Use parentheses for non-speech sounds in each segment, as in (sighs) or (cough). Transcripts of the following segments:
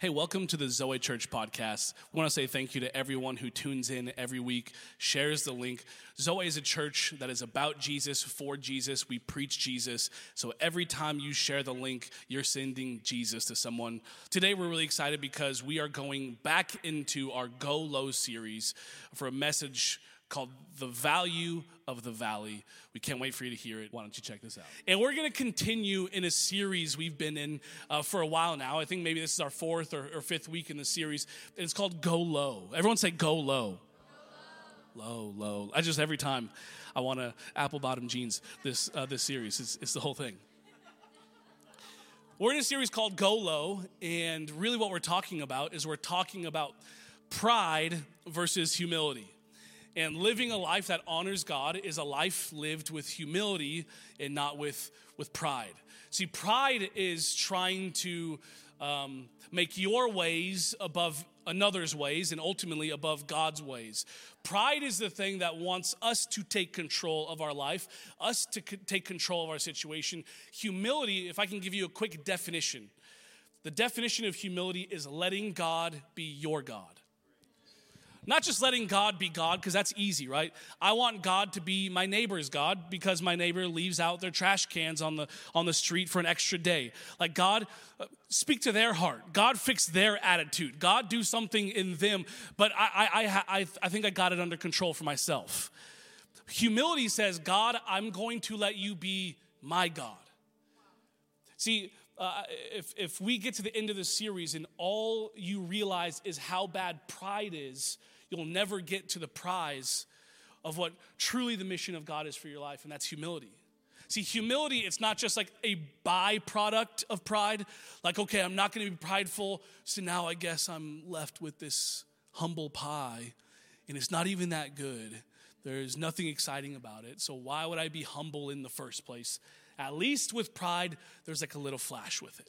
Hey, welcome to the Zoe Church podcast. We want to say thank you to everyone who tunes in every week, shares the link. Zoe is a church that is about Jesus, for Jesus. We preach Jesus. So every time you share the link, you're sending Jesus to someone. Today, we're really excited because we are going back into our Go Low series for a message called The Value of the Valley. We can't wait for you to hear it. Why don't you check this out? And we're going to continue in a series we've been in uh, for a while now. I think maybe this is our fourth or, or fifth week in the series. It's called Go Low. Everyone say Go Low. Low, low. I just every time I want to apple bottom jeans this uh, this series. It's, it's the whole thing. We're in a series called Go Low, and really what we're talking about is we're talking about pride versus humility. And living a life that honors God is a life lived with humility and not with, with pride. See, pride is trying to um, make your ways above another's ways and ultimately above God's ways. Pride is the thing that wants us to take control of our life, us to c- take control of our situation. Humility, if I can give you a quick definition, the definition of humility is letting God be your God. Not just letting God be God, because that's easy, right? I want God to be my neighbor's God because my neighbor leaves out their trash cans on the, on the street for an extra day. Like, God, uh, speak to their heart. God, fix their attitude. God, do something in them. But I, I, I, I think I got it under control for myself. Humility says, God, I'm going to let you be my God. See, uh, if, if we get to the end of the series and all you realize is how bad pride is, you'll never get to the prize of what truly the mission of God is for your life, and that's humility. See, humility, it's not just like a byproduct of pride. Like, okay, I'm not gonna be prideful, so now I guess I'm left with this humble pie, and it's not even that good. There's nothing exciting about it, so why would I be humble in the first place? At least with pride, there's like a little flash with it.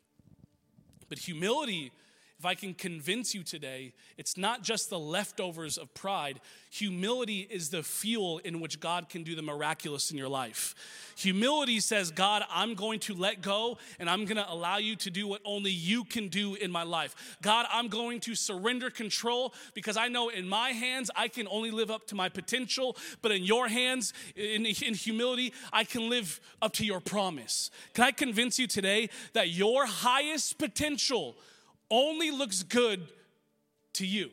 But humility, if I can convince you today, it's not just the leftovers of pride. Humility is the fuel in which God can do the miraculous in your life. Humility says, God, I'm going to let go and I'm going to allow you to do what only you can do in my life. God, I'm going to surrender control because I know in my hands I can only live up to my potential, but in your hands, in, in humility, I can live up to your promise. Can I convince you today that your highest potential? Only looks good to you.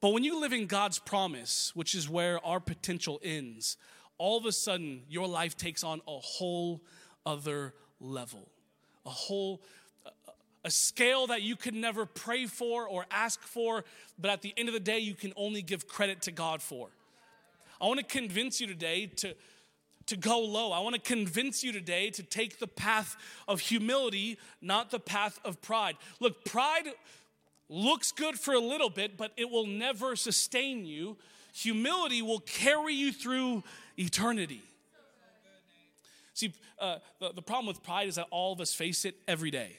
But when you live in God's promise, which is where our potential ends, all of a sudden your life takes on a whole other level, a whole a scale that you could never pray for or ask for, but at the end of the day, you can only give credit to God for. I want to convince you today to, to go low. I want to convince you today to take the path of humility, not the path of pride. Look, pride looks good for a little bit, but it will never sustain you. Humility will carry you through eternity. See, uh, the, the problem with pride is that all of us face it every day.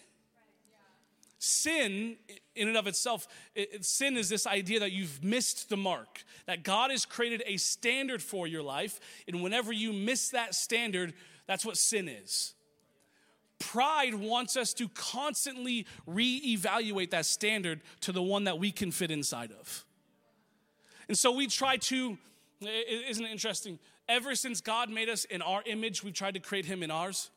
Sin, in and of itself, it, sin is this idea that you've missed the mark, that God has created a standard for your life, and whenever you miss that standard, that's what sin is. Pride wants us to constantly reevaluate that standard to the one that we can fit inside of. And so we try to, isn't it interesting? Ever since God made us in our image, we've tried to create him in ours.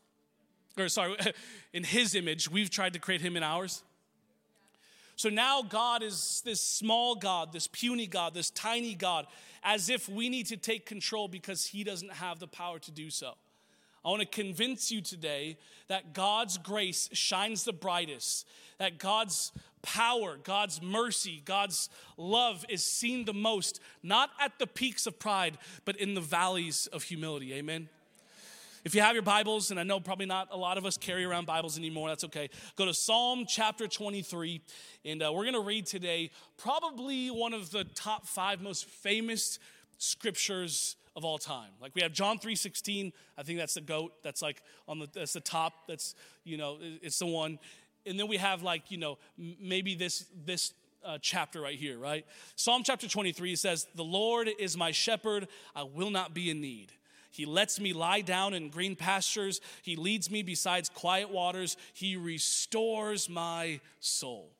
Or, sorry, (laughs) in his image, we've tried to create him in ours. So now God is this small God, this puny God, this tiny God, as if we need to take control because He doesn't have the power to do so. I want to convince you today that God's grace shines the brightest, that God's power, God's mercy, God's love is seen the most, not at the peaks of pride, but in the valleys of humility. Amen. If you have your Bibles, and I know probably not a lot of us carry around Bibles anymore, that's okay. Go to Psalm chapter 23, and uh, we're going to read today probably one of the top five most famous scriptures of all time. Like we have John 3:16, I think that's the goat. That's like on the that's the top. That's you know it's the one. And then we have like you know maybe this this uh, chapter right here, right? Psalm chapter 23 says, "The Lord is my shepherd; I will not be in need." He lets me lie down in green pastures. He leads me besides quiet waters. He restores my soul.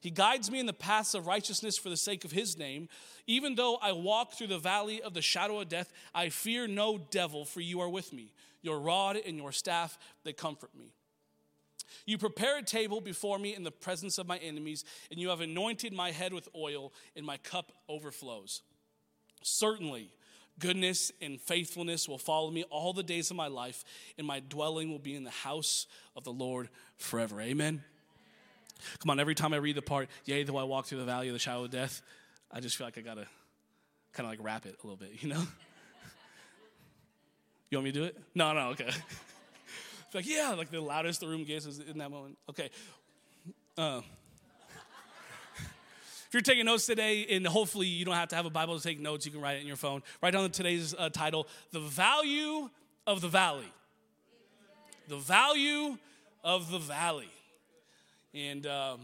He guides me in the paths of righteousness for the sake of his name. Even though I walk through the valley of the shadow of death, I fear no devil, for you are with me. Your rod and your staff, they comfort me. You prepare a table before me in the presence of my enemies, and you have anointed my head with oil, and my cup overflows. Certainly, Goodness and faithfulness will follow me all the days of my life, and my dwelling will be in the house of the Lord forever. Amen. Come on, every time I read the part, yea, though I walk through the valley of the shadow of death, I just feel like I gotta kind of like rap it a little bit, you know? (laughs) you want me to do it? No, no, okay. It's (laughs) like, yeah, like the loudest the room gets is in that moment. Okay. Uh, you're taking notes today, and hopefully you don't have to have a Bible to take notes, you can write it in your phone. Write down today's uh, title The Value of the Valley. The Value of the Valley. And um,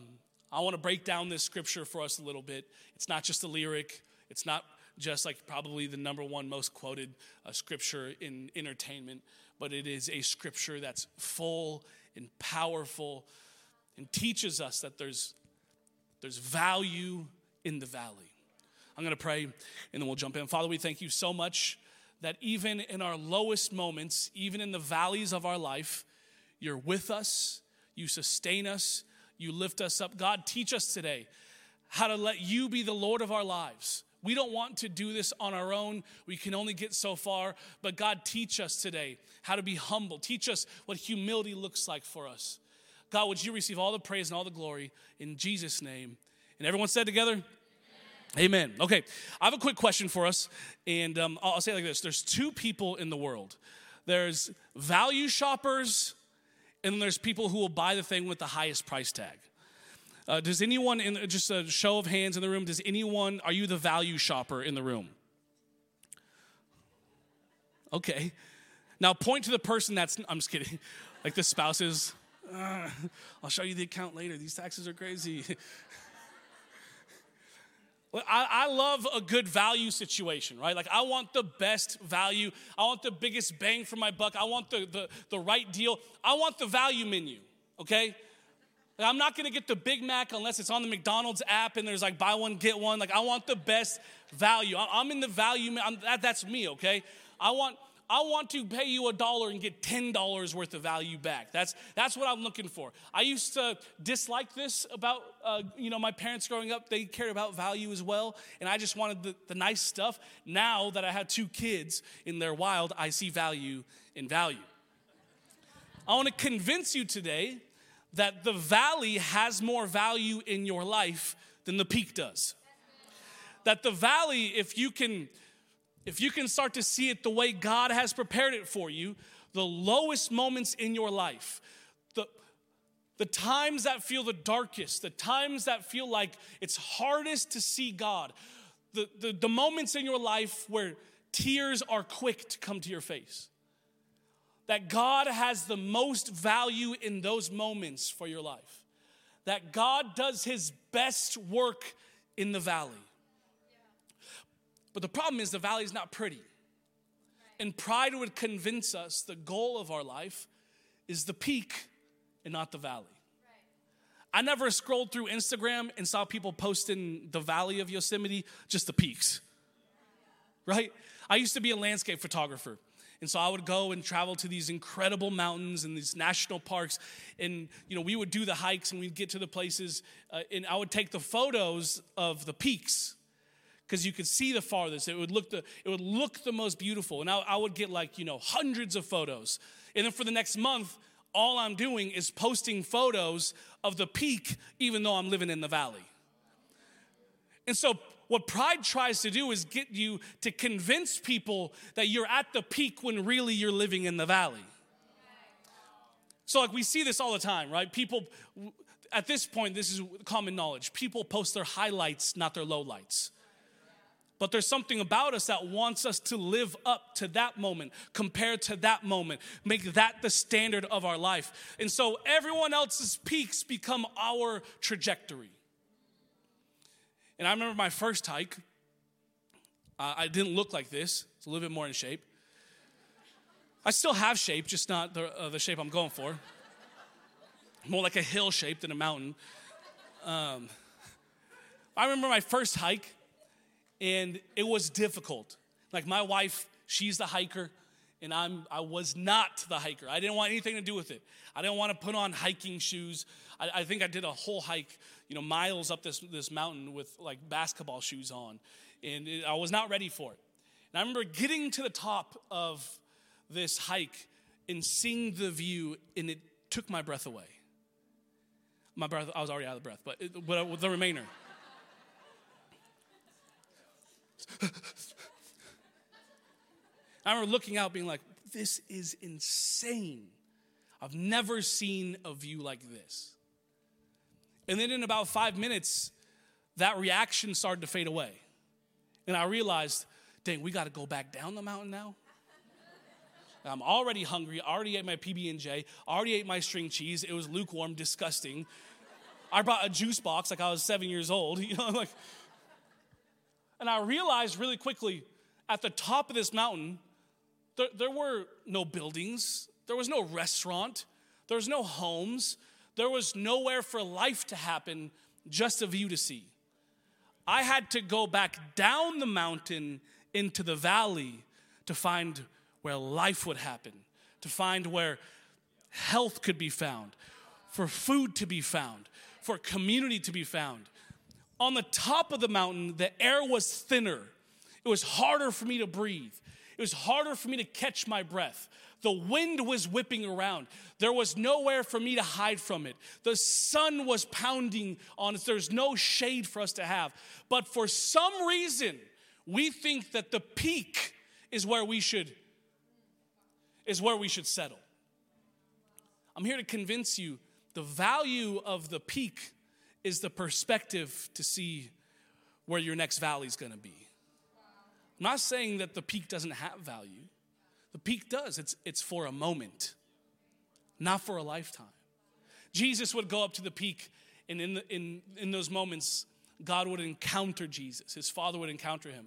I want to break down this scripture for us a little bit. It's not just a lyric, it's not just like probably the number one most quoted uh, scripture in entertainment, but it is a scripture that's full and powerful and teaches us that there's there's value in the valley. I'm going to pray and then we'll jump in. Father, we thank you so much that even in our lowest moments, even in the valleys of our life, you're with us, you sustain us, you lift us up. God, teach us today how to let you be the Lord of our lives. We don't want to do this on our own. We can only get so far. But God, teach us today how to be humble. Teach us what humility looks like for us. God, would you receive all the praise and all the glory in Jesus' name? And everyone said together, Amen. Okay, I have a quick question for us, and um, I'll say it like this There's two people in the world there's value shoppers, and there's people who will buy the thing with the highest price tag. Uh, does anyone, in just a show of hands in the room, does anyone, are you the value shopper in the room? Okay. Now point to the person that's, I'm just kidding, (laughs) like the spouses (sighs) I'll show you the account later. These taxes are crazy. (laughs) I, I, love a good value situation, right? Like, I want the best value. I want the biggest bang for my buck. I want the, the, the right deal. I want the value menu, okay? I'm not gonna get the Big Mac unless it's on the McDonald's app and there's like buy one, get one. Like, I want the best value. I'm in the value, I'm, that, that's me, okay? I want, I want to pay you a dollar and get $10 worth of value back. That's, that's what I'm looking for. I used to dislike this about, uh, you know, my parents growing up. They cared about value as well. And I just wanted the, the nice stuff. Now that I have two kids in their wild, I see value in value. I want to convince you today that the valley has more value in your life than the peak does. That the valley, if you can if you can start to see it the way God has prepared it for you, the lowest moments in your life, the, the times that feel the darkest, the times that feel like it's hardest to see God, the, the, the moments in your life where tears are quick to come to your face. That God has the most value in those moments for your life. That God does his best work in the valley. But the problem is the valley is not pretty. And pride would convince us the goal of our life is the peak and not the valley. I never scrolled through Instagram and saw people posting the valley of Yosemite, just the peaks. Right? I used to be a landscape photographer. And so I would go and travel to these incredible mountains and these national parks. And, you know, we would do the hikes and we'd get to the places. Uh, and I would take the photos of the peaks because you could see the farthest. It would look the it would look the most beautiful, and I, I would get like you know hundreds of photos. And then for the next month, all I'm doing is posting photos of the peak, even though I'm living in the valley. And so, what pride tries to do is get you to convince people that you're at the peak when really you're living in the valley. So, like, we see this all the time, right? People, at this point, this is common knowledge. People post their highlights, not their lowlights. But there's something about us that wants us to live up to that moment, compared to that moment, make that the standard of our life. And so everyone else's peaks become our trajectory. And I remember my first hike, uh, I didn't look like this, it's a little bit more in shape. I still have shape, just not the, uh, the shape I'm going for. More like a hill shape than a mountain. Um, I remember my first hike, and it was difficult. Like my wife, she's the hiker, and I'm I was not the hiker. I didn't want anything to do with it. I didn't want to put on hiking shoes. I, I think I did a whole hike, you know, miles up this this mountain with like basketball shoes on, and it, I was not ready for it. And I remember getting to the top of this hike and seeing the view, and it took my breath away. My breath, I was already out of breath, but, it, but the remainder. (laughs) I remember looking out, being like, this is insane. I've never seen a view like this. And then in about five minutes, that reaction started to fade away. And I realized, dang, we got to go back down the mountain now. (laughs) I'm already hungry. Already ate my PB and J. Already ate my string cheese. It was lukewarm, disgusting. I brought a juice box like I was seven years old. (laughs) You know, like. And I realized really quickly, at the top of this mountain, there, there were no buildings. There was no restaurant. There was no homes. There was nowhere for life to happen, just a view to see. I had to go back down the mountain into the valley to find where life would happen, to find where health could be found, for food to be found, for community to be found. On the top of the mountain, the air was thinner. It was harder for me to breathe. It was harder for me to catch my breath. The wind was whipping around. There was nowhere for me to hide from it. The sun was pounding on us. There's no shade for us to have. But for some reason, we think that the peak is where we should is where we should settle. I'm here to convince you the value of the peak is the perspective to see where your next valley is going to be. I'm not saying that the peak doesn't have value. The peak does. It's, it's for a moment, not for a lifetime. Jesus would go up to the peak, and in, the, in, in those moments, God would encounter Jesus. His Father would encounter him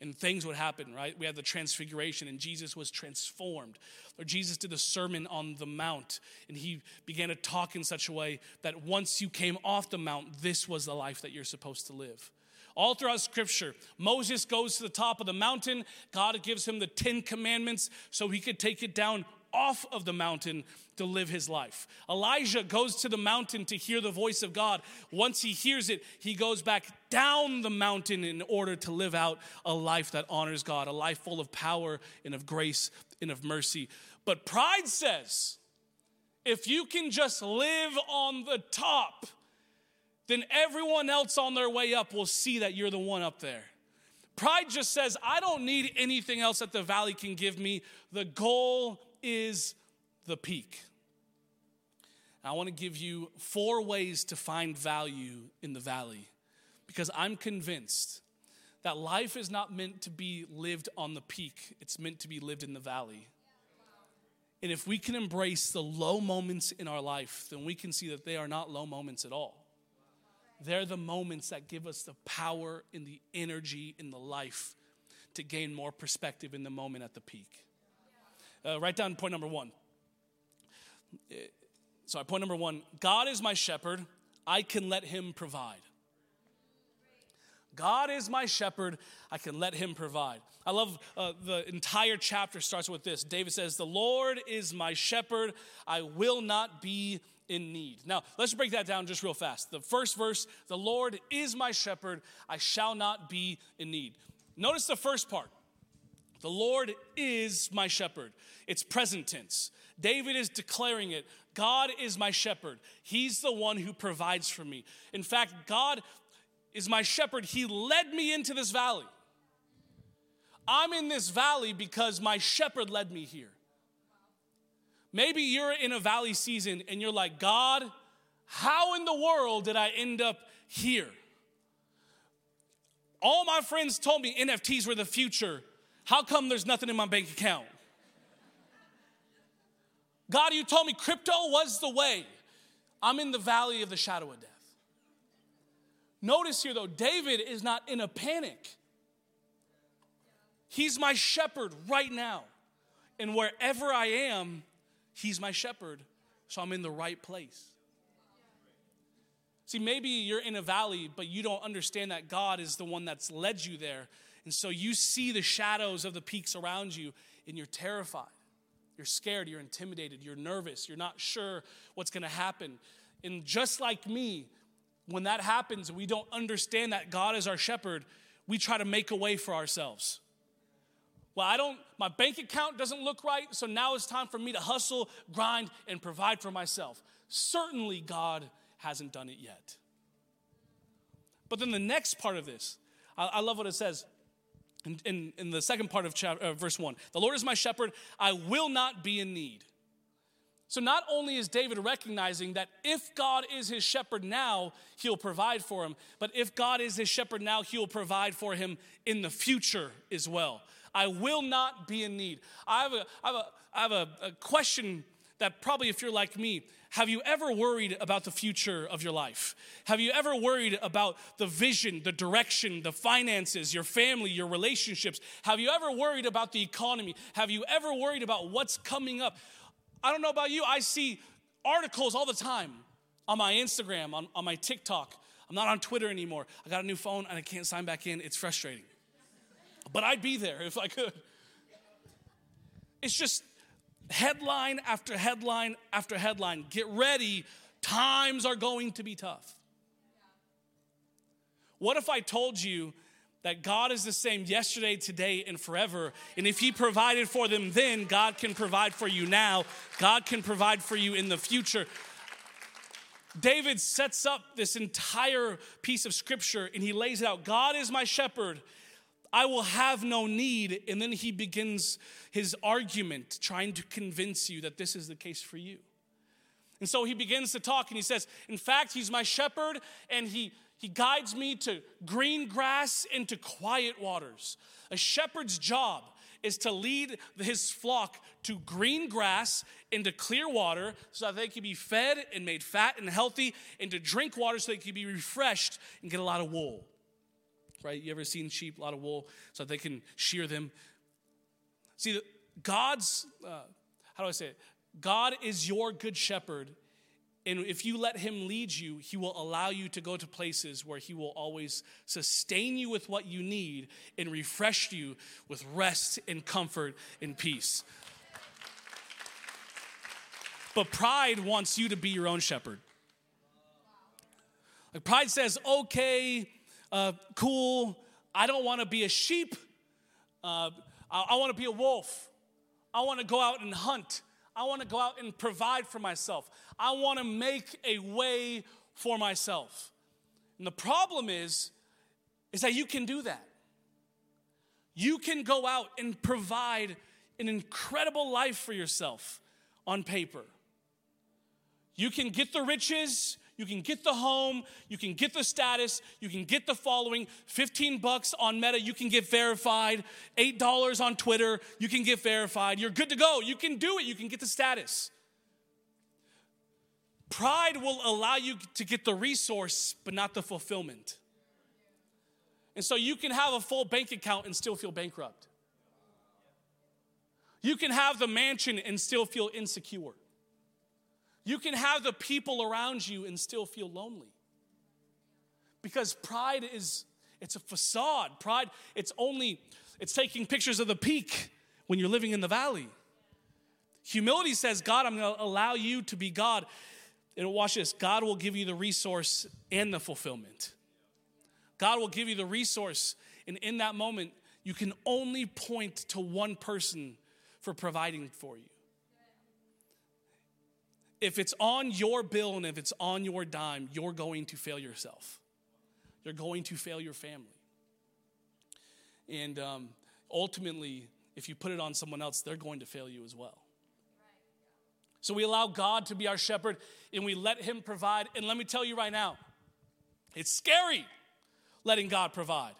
and things would happen, right? We had the transfiguration and Jesus was transformed. Or Jesus did the Sermon on the Mount and he began to talk in such a way that once you came off the mount, this was the life that you're supposed to live. All throughout scripture, Moses goes to the top of the mountain. God gives him the Ten Commandments so he could take it down off of the mountain to live his life. Elijah goes to the mountain to hear the voice of God. Once he hears it, he goes back down the mountain in order to live out a life that honors God, a life full of power and of grace and of mercy. But pride says, if you can just live on the top, then everyone else on their way up will see that you're the one up there. Pride just says, I don't need anything else that the valley can give me. The goal is the peak. I want to give you four ways to find value in the valley because I'm convinced that life is not meant to be lived on the peak, it's meant to be lived in the valley. And if we can embrace the low moments in our life, then we can see that they are not low moments at all. They're the moments that give us the power and the energy in the life to gain more perspective in the moment at the peak. Uh, write down point number one. Uh, sorry, point number one God is my shepherd, I can let him provide. God is my shepherd, I can let him provide. I love uh, the entire chapter starts with this. David says, The Lord is my shepherd, I will not be in need. Now, let's break that down just real fast. The first verse, The Lord is my shepherd, I shall not be in need. Notice the first part. The Lord is my shepherd. It's present tense. David is declaring it. God is my shepherd. He's the one who provides for me. In fact, God is my shepherd. He led me into this valley. I'm in this valley because my shepherd led me here. Maybe you're in a valley season and you're like, God, how in the world did I end up here? All my friends told me NFTs were the future. How come there's nothing in my bank account? God, you told me crypto was the way. I'm in the valley of the shadow of death. Notice here, though, David is not in a panic. He's my shepherd right now. And wherever I am, He's my shepherd, so I'm in the right place. See, maybe you're in a valley, but you don't understand that God is the one that's led you there. And so you see the shadows of the peaks around you and you're terrified. You're scared, you're intimidated, you're nervous, you're not sure what's gonna happen. And just like me, when that happens we don't understand that God is our shepherd, we try to make a way for ourselves. Well, I don't, my bank account doesn't look right, so now it's time for me to hustle, grind, and provide for myself. Certainly, God hasn't done it yet. But then the next part of this, I, I love what it says in, in, in the second part of chapter, uh, verse 1 The Lord is my shepherd, I will not be in need. So, not only is David recognizing that if God is his shepherd now, he'll provide for him, but if God is his shepherd now, he'll provide for him in the future as well. I will not be in need. I have a, I have a, I have a, a question that probably, if you're like me, have you ever worried about the future of your life? Have you ever worried about the vision, the direction, the finances, your family, your relationships? Have you ever worried about the economy? Have you ever worried about what's coming up? I don't know about you, I see articles all the time on my Instagram, on, on my TikTok. I'm not on Twitter anymore. I got a new phone and I can't sign back in. It's frustrating. But I'd be there if I could. It's just headline after headline after headline. Get ready, times are going to be tough. What if I told you that God is the same yesterday, today, and forever? And if He provided for them then, God can provide for you now, God can provide for you in the future. David sets up this entire piece of scripture and he lays it out God is my shepherd I will have no need. And then he begins his argument, trying to convince you that this is the case for you. And so he begins to talk and he says, In fact, he's my shepherd and he, he guides me to green grass and to quiet waters. A shepherd's job is to lead his flock to green grass and to clear water so that they can be fed and made fat and healthy and to drink water so they can be refreshed and get a lot of wool right? You ever seen sheep, a lot of wool, so they can shear them? See, God's, uh, how do I say it? God is your good shepherd. And if you let him lead you, he will allow you to go to places where he will always sustain you with what you need and refresh you with rest and comfort and peace. But pride wants you to be your own shepherd. Like pride says, okay, uh, cool. I don't want to be a sheep. Uh, I, I want to be a wolf. I want to go out and hunt. I want to go out and provide for myself. I want to make a way for myself. And the problem is, is that you can do that. You can go out and provide an incredible life for yourself on paper. You can get the riches, you can get the home, you can get the status, you can get the following, 15 bucks on Meta, you can get verified, $8 on Twitter, you can get verified. You're good to go. You can do it, you can get the status. Pride will allow you to get the resource, but not the fulfillment. And so you can have a full bank account and still feel bankrupt. You can have the mansion and still feel insecure. You can have the people around you and still feel lonely. Because pride is it's a facade. Pride it's only it's taking pictures of the peak when you're living in the valley. Humility says, God, I'm going to allow you to be God. And watch this God will give you the resource and the fulfillment. God will give you the resource. And in that moment, you can only point to one person for providing for you if it's on your bill and if it's on your dime, you're going to fail yourself. You're going to fail your family. And um, ultimately, if you put it on someone else, they're going to fail you as well. So we allow God to be our shepherd and we let Him provide. And let me tell you right now, it's scary letting God provide.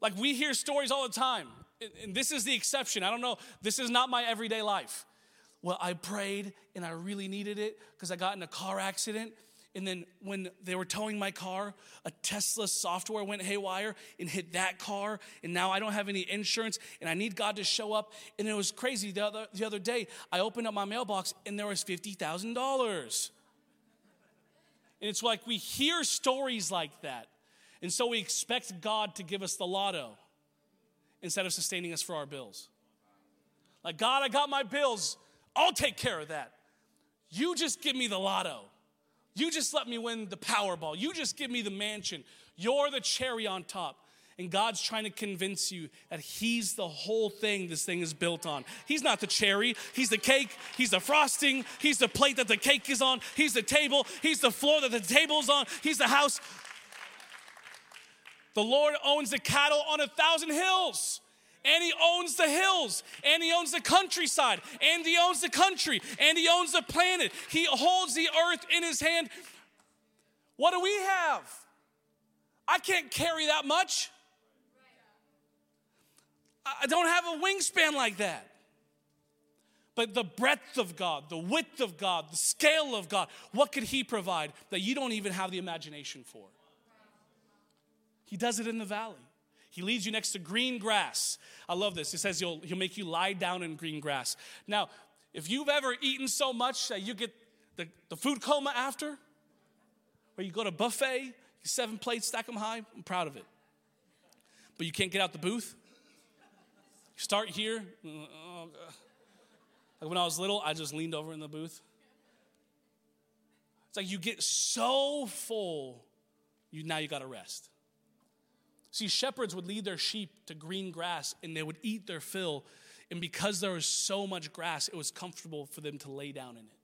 Like we hear stories all the time, and this is the exception. I don't know, this is not my everyday life well, I prayed and I really needed it because I got in a car accident And then when they were towing my car, a Tesla software went haywire and hit that car. And now I don't have any insurance and I need God to show up. And it was crazy. The other, the other day, I opened up my mailbox and there was $50,000. And it's like we hear stories like that. And so we expect God to give us the lotto instead of sustaining us for our bills. Like, God, I got my bills. I'll take care of that. You just give me the lotto. You just let me win the Powerball. You just give me the mansion. You're the cherry on top. And God's trying to convince you that He's the whole thing this thing is built on. He's not the cherry, He's the cake, He's the frosting, He's the plate that the cake is on, He's the table, He's the floor that the table's on, He's the house. The Lord owns the cattle on a thousand hills and he owns the hills, and he owns the countryside, and he owns the country, and he owns the planet. He holds the earth in his hand. What do we have? I can't carry that much. I don't have a wingspan like that. But the breadth of God, the width of God, the scale of God, what could He provide that you don't even have the imagination for? He does it in the valley. He leads you next to green grass. I love this. It says he'll, he'll make you lie down in green grass. Now, if you've ever eaten so much that you get the, the food coma after, where you go to buffet, seven plates, stack them high, I'm proud of it. But you can't get out the booth. You start here. Like when I was little, I just leaned over in the booth. It's like you get so full, you now you got to rest. See, shepherds would lead their sheep to green grass and they would eat their fill. And because there was so much grass, it was comfortable for them to lay down in it.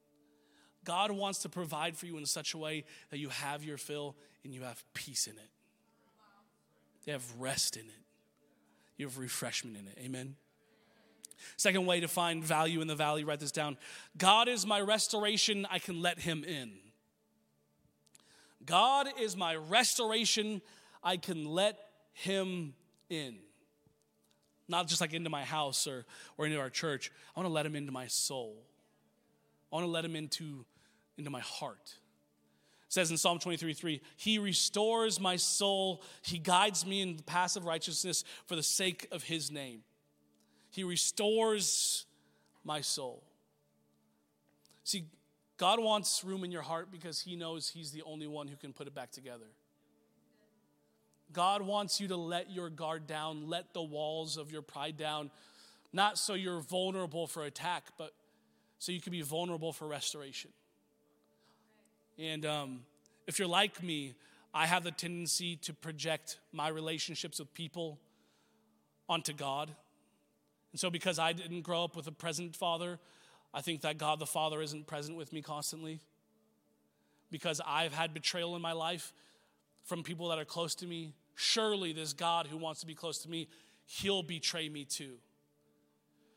God wants to provide for you in such a way that you have your fill and you have peace in it. You have rest in it. You have refreshment in it. Amen. Second way to find value in the valley, write this down. God is my restoration, I can let him in. God is my restoration, I can let him in. Not just like into my house or, or into our church. I want to let him into my soul. I want to let him into, into my heart. It says in Psalm 23 3, He restores my soul. He guides me in the path of righteousness for the sake of His name. He restores my soul. See, God wants room in your heart because He knows He's the only one who can put it back together. God wants you to let your guard down, let the walls of your pride down, not so you're vulnerable for attack, but so you can be vulnerable for restoration. And um, if you're like me, I have the tendency to project my relationships with people onto God. And so, because I didn't grow up with a present father, I think that God the Father isn't present with me constantly. Because I've had betrayal in my life, from people that are close to me, surely this God who wants to be close to me, he'll betray me too.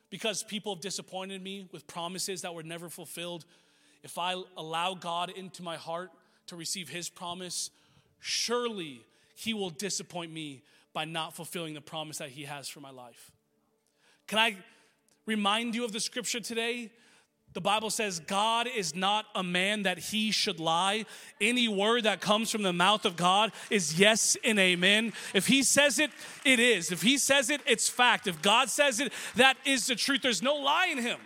Because people have disappointed me with promises that were never fulfilled, if I allow God into my heart to receive his promise, surely he will disappoint me by not fulfilling the promise that he has for my life. Can I remind you of the scripture today? The Bible says, God is not a man that he should lie. Any word that comes from the mouth of God is yes and amen. If he says it, it is. If he says it, it's fact. If God says it, that is the truth. There's no lie in him.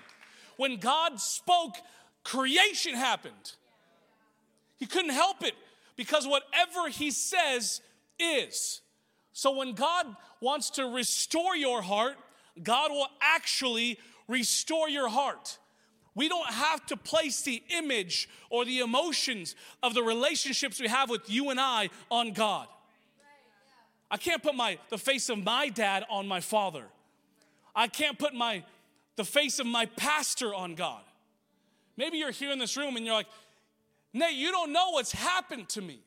When God spoke, creation happened. He couldn't help it because whatever he says is. So when God wants to restore your heart, God will actually restore your heart. We don't have to place the image or the emotions of the relationships we have with you and I on God. I can't put my the face of my dad on my father. I can't put my the face of my pastor on God. Maybe you're here in this room and you're like, Nate, you don't know what's happened to me.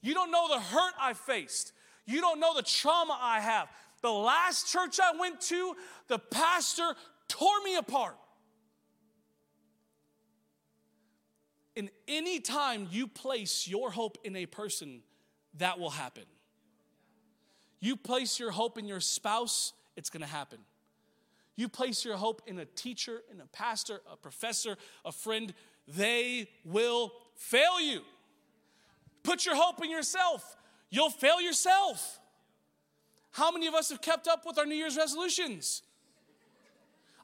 You don't know the hurt I faced. You don't know the trauma I have. The last church I went to, the pastor tore me apart. And any time you place your hope in a person, that will happen. You place your hope in your spouse, it's gonna happen. You place your hope in a teacher, in a pastor, a professor, a friend, they will fail you. put your hope in yourself, you'll fail yourself. How many of us have kept up with our New Year's resolutions?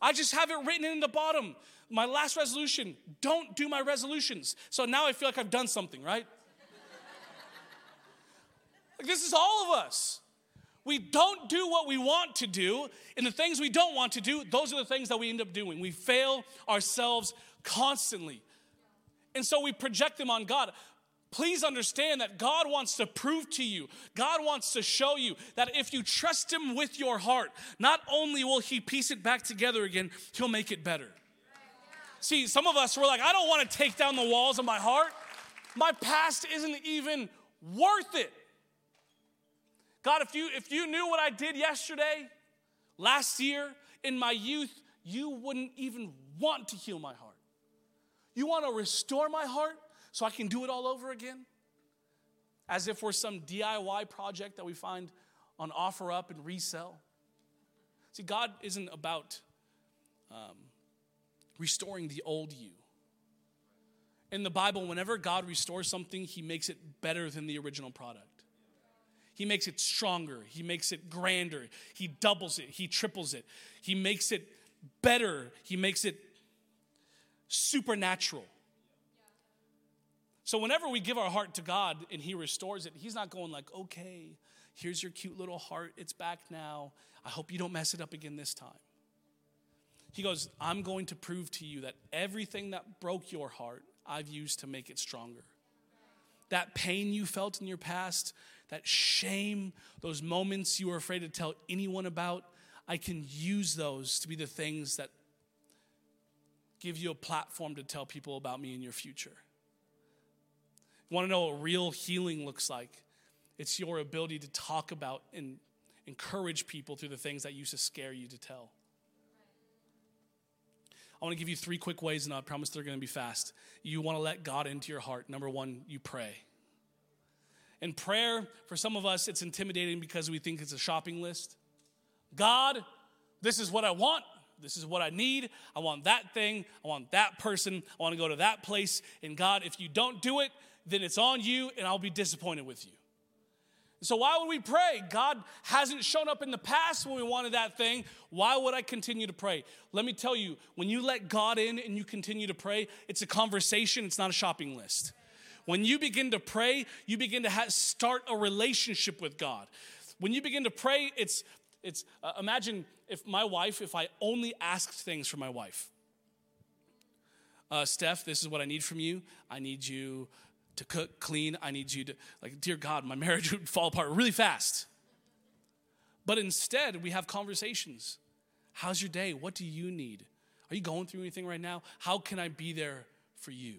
I just have it written in the bottom. My last resolution don't do my resolutions. So now I feel like I've done something, right? (laughs) like this is all of us. We don't do what we want to do, and the things we don't want to do, those are the things that we end up doing. We fail ourselves constantly. And so we project them on God. Please understand that God wants to prove to you, God wants to show you that if you trust Him with your heart, not only will He piece it back together again, He'll make it better. See, some of us were like, I don't want to take down the walls of my heart. My past isn't even worth it. God, if you if you knew what I did yesterday, last year, in my youth, you wouldn't even want to heal my heart. You want to restore my heart so I can do it all over again? As if we're some DIY project that we find on OfferUp and resell. See, God isn't about um, restoring the old you. In the Bible, whenever God restores something, He makes it better than the original product. He makes it stronger. He makes it grander. He doubles it. He triples it. He makes it better. He makes it supernatural. So whenever we give our heart to God and He restores it, He's not going like, okay, here's your cute little heart. It's back now. I hope you don't mess it up again this time. He goes, I'm going to prove to you that everything that broke your heart, I've used to make it stronger. That pain you felt in your past, that shame, those moments you were afraid to tell anyone about, I can use those to be the things that give you a platform to tell people about me in your future. You want to know what real healing looks like? It's your ability to talk about and encourage people through the things that used to scare you to tell. I want to give you three quick ways, and I promise they're going to be fast. You want to let God into your heart. Number one, you pray. In prayer, for some of us, it's intimidating because we think it's a shopping list. God, this is what I want. This is what I need. I want that thing. I want that person. I want to go to that place. And God, if you don't do it, then it's on you and I'll be disappointed with you. So, why would we pray? God hasn't shown up in the past when we wanted that thing. Why would I continue to pray? Let me tell you, when you let God in and you continue to pray, it's a conversation, it's not a shopping list. When you begin to pray, you begin to start a relationship with God. When you begin to pray, it's it's uh, imagine if my wife, if I only asked things for my wife. Uh, Steph, this is what I need from you. I need you to cook, clean. I need you to, like, dear God, my marriage would fall apart really fast. But instead, we have conversations. How's your day? What do you need? Are you going through anything right now? How can I be there for you?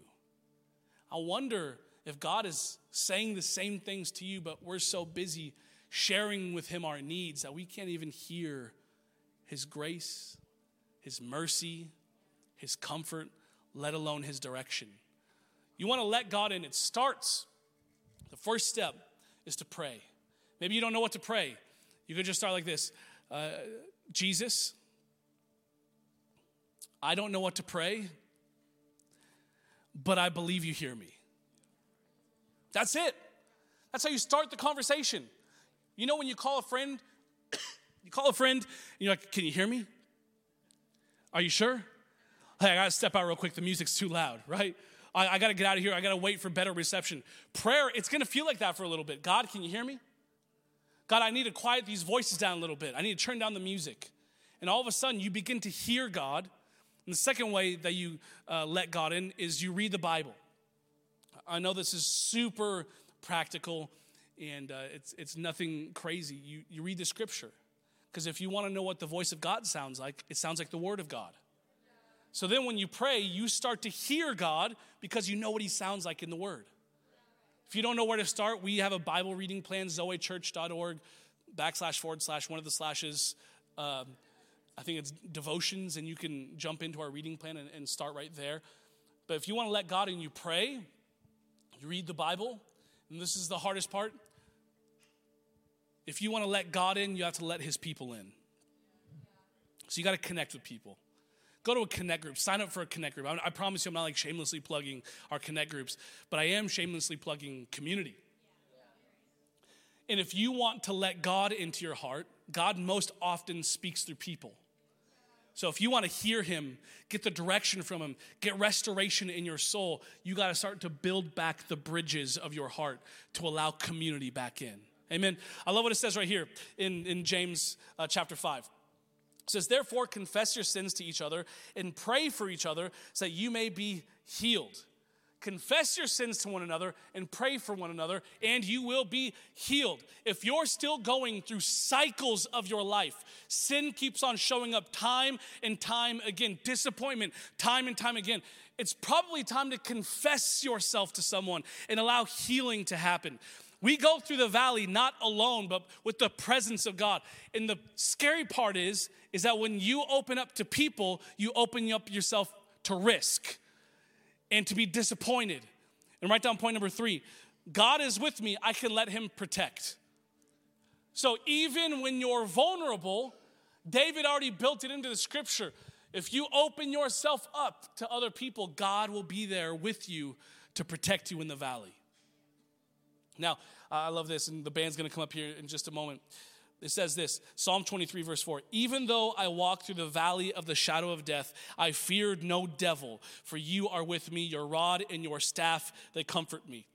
I wonder if God is saying the same things to you, but we're so busy sharing with Him our needs that we can't even hear His grace, His mercy, His comfort, let alone His direction. You want to let God in, it starts. The first step is to pray. Maybe you don't know what to pray. You could just start like this uh, Jesus, I don't know what to pray, but I believe you hear me. That's it. That's how you start the conversation. You know when you call a friend, (coughs) you call a friend and you're like, Can you hear me? Are you sure? Hey, I gotta step out real quick. The music's too loud, right? I, I gotta get out of here. I gotta wait for better reception. Prayer, it's gonna feel like that for a little bit. God, can you hear me? God, I need to quiet these voices down a little bit. I need to turn down the music. And all of a sudden, you begin to hear God. And the second way that you uh, let God in is you read the Bible. I know this is super practical and uh, it's, it's nothing crazy. You, you read the scripture. Because if you want to know what the voice of God sounds like, it sounds like the word of God. So then when you pray, you start to hear God because you know what he sounds like in the word. If you don't know where to start, we have a Bible reading plan, zoechurch.org, backslash forward slash, one of the slashes. Um, I think it's devotions, and you can jump into our reading plan and, and start right there. But if you want to let God in, you pray, you read the Bible, and this is the hardest part. If you want to let God in, you have to let his people in. So you got to connect with people. Go to a connect group. Sign up for a connect group. I, I promise you, I'm not like shamelessly plugging our connect groups, but I am shamelessly plugging community. And if you want to let God into your heart, God most often speaks through people. So if you want to hear him, get the direction from him, get restoration in your soul, you got to start to build back the bridges of your heart to allow community back in. Amen. I love what it says right here in, in James uh, chapter 5. It says, Therefore, confess your sins to each other and pray for each other so that you may be healed. Confess your sins to one another and pray for one another, and you will be healed. If you're still going through cycles of your life, sin keeps on showing up time and time again, disappointment time and time again. It's probably time to confess yourself to someone and allow healing to happen. We go through the valley not alone, but with the presence of God. And the scary part is, is that when you open up to people, you open up yourself to risk and to be disappointed. And write down point number three God is with me, I can let him protect. So even when you're vulnerable, David already built it into the scripture. If you open yourself up to other people, God will be there with you to protect you in the valley. Now, I love this, and the band's gonna come up here in just a moment. It says this Psalm 23, verse 4 Even though I walk through the valley of the shadow of death, I feared no devil, for you are with me, your rod and your staff, they comfort me.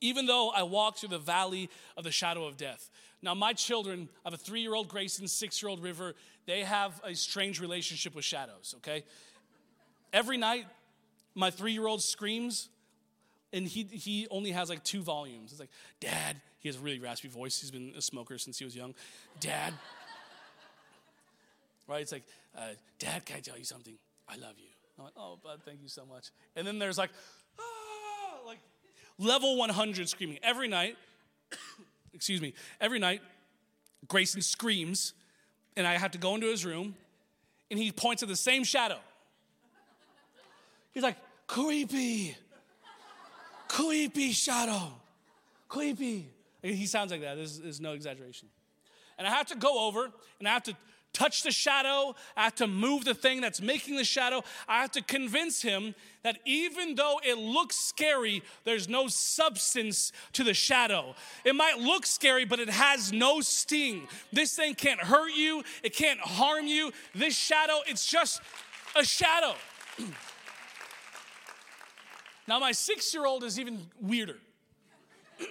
Even though I walk through the valley of the shadow of death. Now, my children, I have a three year old Grayson, six year old River, they have a strange relationship with shadows, okay? Every night, my three year old screams, and he, he only has like two volumes. It's like, Dad, he has a really raspy voice. He's been a smoker since he was young. Dad, right? It's like, uh, Dad, can I tell you something? I love you. I'm like, oh, bud, thank you so much. And then there's like, ah, like level 100 screaming every night. (coughs) excuse me. Every night, Grayson screams, and I have to go into his room, and he points at the same shadow. He's like, creepy, creepy shadow, creepy. He sounds like that. There's, there's no exaggeration. And I have to go over and I have to touch the shadow. I have to move the thing that's making the shadow. I have to convince him that even though it looks scary, there's no substance to the shadow. It might look scary, but it has no sting. This thing can't hurt you, it can't harm you. This shadow, it's just a shadow. (clears throat) now, my six year old is even weirder. (clears throat)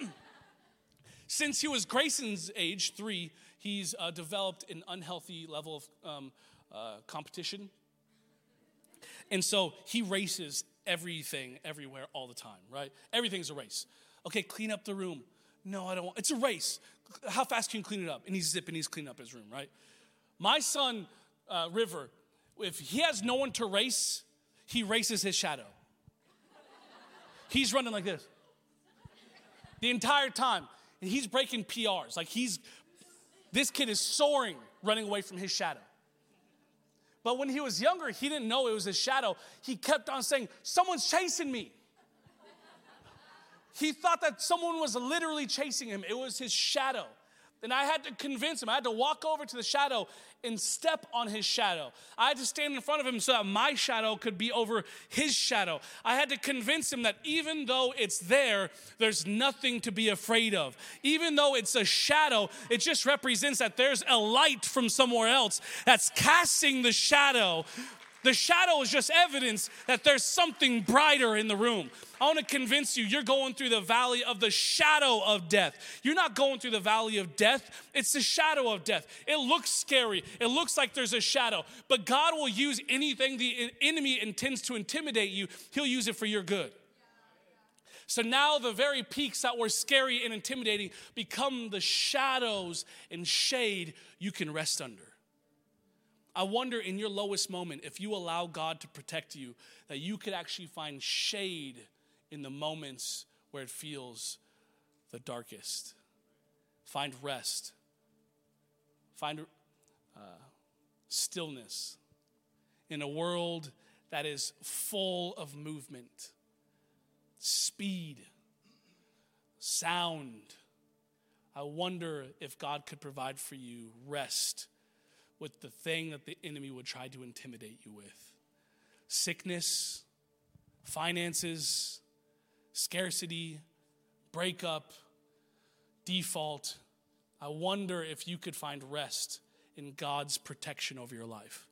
Since he was Grayson's age, three, he's uh, developed an unhealthy level of um, uh, competition. And so he races everything, everywhere, all the time, right? Everything's a race. Okay, clean up the room. No, I don't want. It's a race. How fast can you clean it up? And he's zipping, he's cleaning up his room, right? My son, uh, River, if he has no one to race, he races his shadow. He's running like this the entire time and he's breaking PRs. Like he's, this kid is soaring, running away from his shadow. But when he was younger, he didn't know it was his shadow. He kept on saying, Someone's chasing me. he thought that someone was literally chasing him, it was his shadow. And I had to convince him. I had to walk over to the shadow and step on his shadow. I had to stand in front of him so that my shadow could be over his shadow. I had to convince him that even though it's there, there's nothing to be afraid of. Even though it's a shadow, it just represents that there's a light from somewhere else that's casting the shadow the shadow is just evidence that there's something brighter in the room. I want to convince you, you're going through the valley of the shadow of death. You're not going through the valley of death, it's the shadow of death. It looks scary, it looks like there's a shadow, but God will use anything the enemy intends to intimidate you, He'll use it for your good. So now the very peaks that were scary and intimidating become the shadows and shade you can rest under. I wonder in your lowest moment, if you allow God to protect you, that you could actually find shade in the moments where it feels the darkest. Find rest, find uh, stillness in a world that is full of movement, speed, sound. I wonder if God could provide for you rest with the thing that the enemy would try to intimidate you with sickness, finances, scarcity, breakup, default. I wonder if you could find rest in God's protection over your life.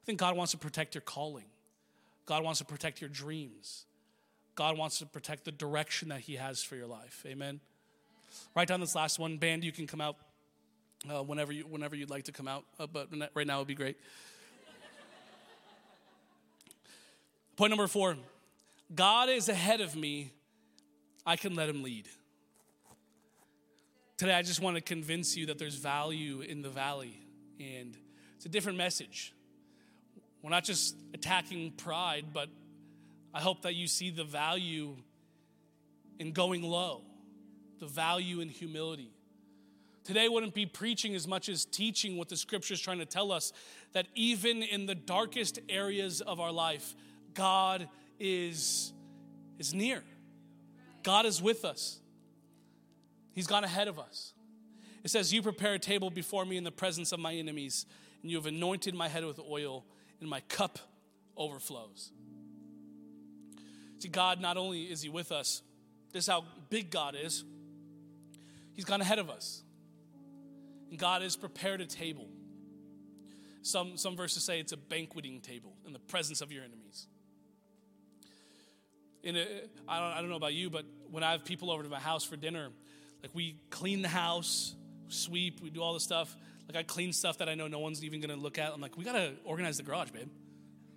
I think God wants to protect your calling, God wants to protect your dreams, God wants to protect the direction that He has for your life. Amen. Write down this last one. Band, you can come out uh, whenever, you, whenever you'd like to come out, uh, but right now would be great. Point number four God is ahead of me, I can let Him lead. Today, I just want to convince you that there's value in the valley, and it's a different message. We're not just attacking pride, but I hope that you see the value in going low, the value in humility. Today wouldn't be preaching as much as teaching what the scripture is trying to tell us that even in the darkest areas of our life, God is, is near. God is with us. He's gone ahead of us. It says, You prepare a table before me in the presence of my enemies, and you have anointed my head with oil, and my cup overflows. See, God, not only is He with us, this is how big God is, He's gone ahead of us. God has prepared a table. Some, some verses say it's a banqueting table in the presence of your enemies. In a, uh, I, don't, I don't know about you, but when I have people over to my house for dinner, like we clean the house, sweep, we do all the stuff. Like I clean stuff that I know no one's even gonna look at. I'm like, we gotta organize the garage, babe.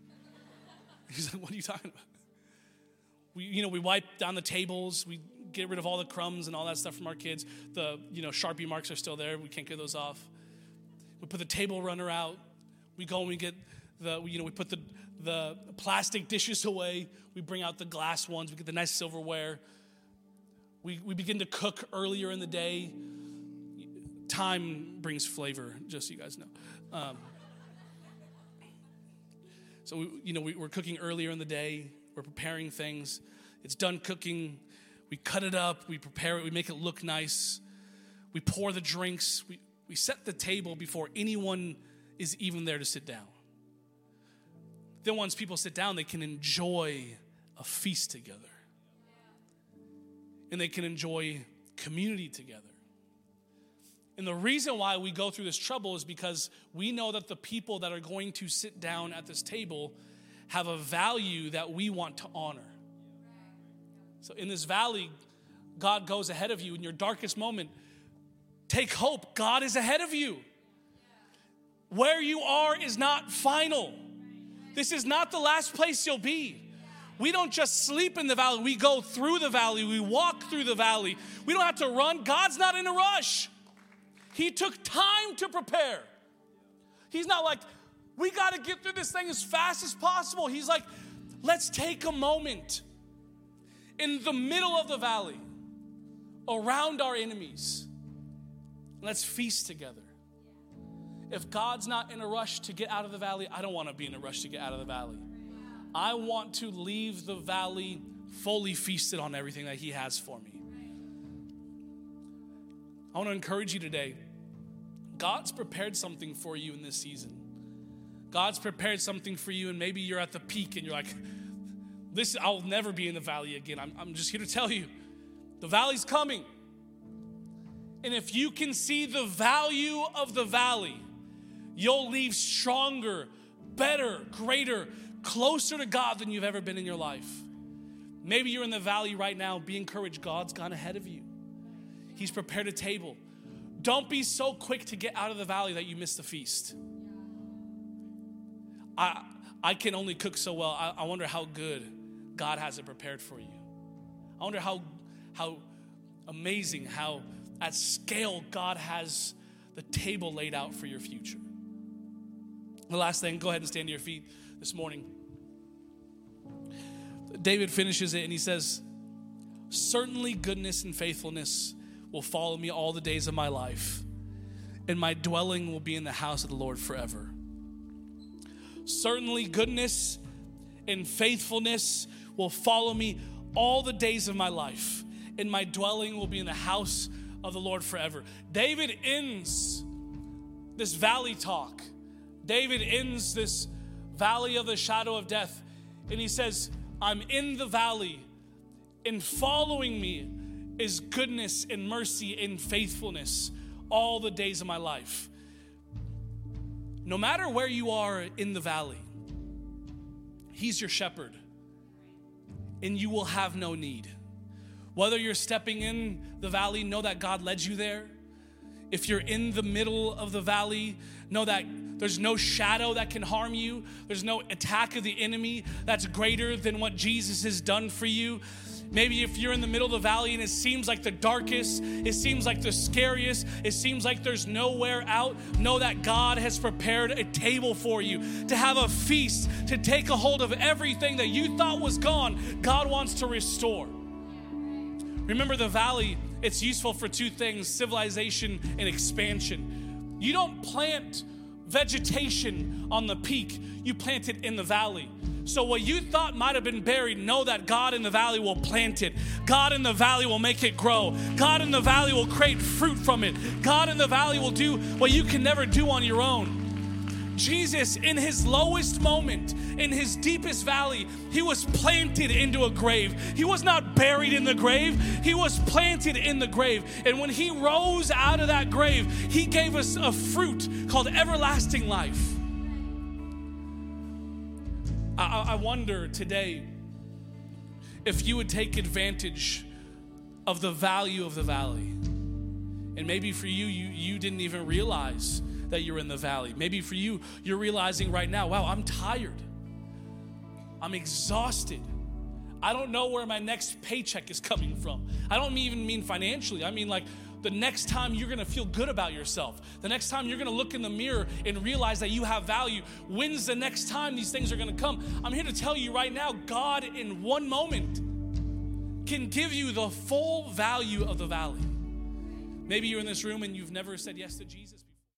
(laughs) He's like, what are you talking about? We, you know, we wipe down the tables, we get rid of all the crumbs and all that stuff from our kids. The, you know, Sharpie marks are still there. We can't get those off. We put the table runner out. We go and we get the, you know, we put the, the plastic dishes away. We bring out the glass ones. We get the nice silverware. We, we begin to cook earlier in the day. Time brings flavor, just so you guys know. Um, so, we, you know, we, we're cooking earlier in the day. We're preparing things. It's done cooking. We cut it up. We prepare it. We make it look nice. We pour the drinks. We, we set the table before anyone is even there to sit down. Then, once people sit down, they can enjoy a feast together and they can enjoy community together. And the reason why we go through this trouble is because we know that the people that are going to sit down at this table have a value that we want to honor. So in this valley, God goes ahead of you in your darkest moment. Take hope, God is ahead of you. Where you are is not final. This is not the last place you'll be. We don't just sleep in the valley, we go through the valley, we walk through the valley. We don't have to run. God's not in a rush. He took time to prepare. He's not like, we got to get through this thing as fast as possible. He's like, let's take a moment in the middle of the valley, around our enemies. Let's feast together. If God's not in a rush to get out of the valley, I don't want to be in a rush to get out of the valley. I want to leave the valley fully feasted on everything that He has for me. I want to encourage you today. God's prepared something for you in this season. God's prepared something for you, and maybe you're at the peak and you're like, this, I'll never be in the valley again. I'm, I'm just here to tell you the valley's coming. And if you can see the value of the valley, you'll leave stronger, better, greater, closer to God than you've ever been in your life. Maybe you're in the valley right now. Be encouraged. God's gone ahead of you, He's prepared a table. Don't be so quick to get out of the valley that you miss the feast. I, I can only cook so well. I, I wonder how good God has it prepared for you. I wonder how, how amazing, how at scale God has the table laid out for your future. The last thing, go ahead and stand to your feet this morning. David finishes it and he says, Certainly goodness and faithfulness will follow me all the days of my life, and my dwelling will be in the house of the Lord forever. Certainly goodness and faithfulness will follow me all the days of my life, and my dwelling will be in the house of the Lord forever. David ends this valley talk David ends this valley of the shadow of death and he says, I'm in the valley, and following me is goodness and mercy and faithfulness all the days of my life. No matter where you are in the valley, He's your shepherd, and you will have no need. Whether you're stepping in the valley, know that God led you there. If you're in the middle of the valley, know that there's no shadow that can harm you. There's no attack of the enemy that's greater than what Jesus has done for you. Maybe if you're in the middle of the valley and it seems like the darkest, it seems like the scariest, it seems like there's nowhere out, know that God has prepared a table for you to have a feast, to take a hold of everything that you thought was gone. God wants to restore. Remember, the valley, it's useful for two things civilization and expansion. You don't plant vegetation on the peak, you plant it in the valley. So, what you thought might have been buried, know that God in the valley will plant it. God in the valley will make it grow. God in the valley will create fruit from it. God in the valley will do what you can never do on your own. Jesus, in his lowest moment, in his deepest valley, he was planted into a grave. He was not buried in the grave, he was planted in the grave. And when he rose out of that grave, he gave us a fruit called everlasting life. I, I wonder today if you would take advantage of the value of the valley. And maybe for you, you, you didn't even realize that you're in the valley. Maybe for you, you're realizing right now, wow, I'm tired. I'm exhausted. I don't know where my next paycheck is coming from. I don't even mean financially. I mean like the next time you're gonna feel good about yourself, the next time you're gonna look in the mirror and realize that you have value. When's the next time these things are gonna come? I'm here to tell you right now God, in one moment, can give you the full value of the valley. Maybe you're in this room and you've never said yes to Jesus.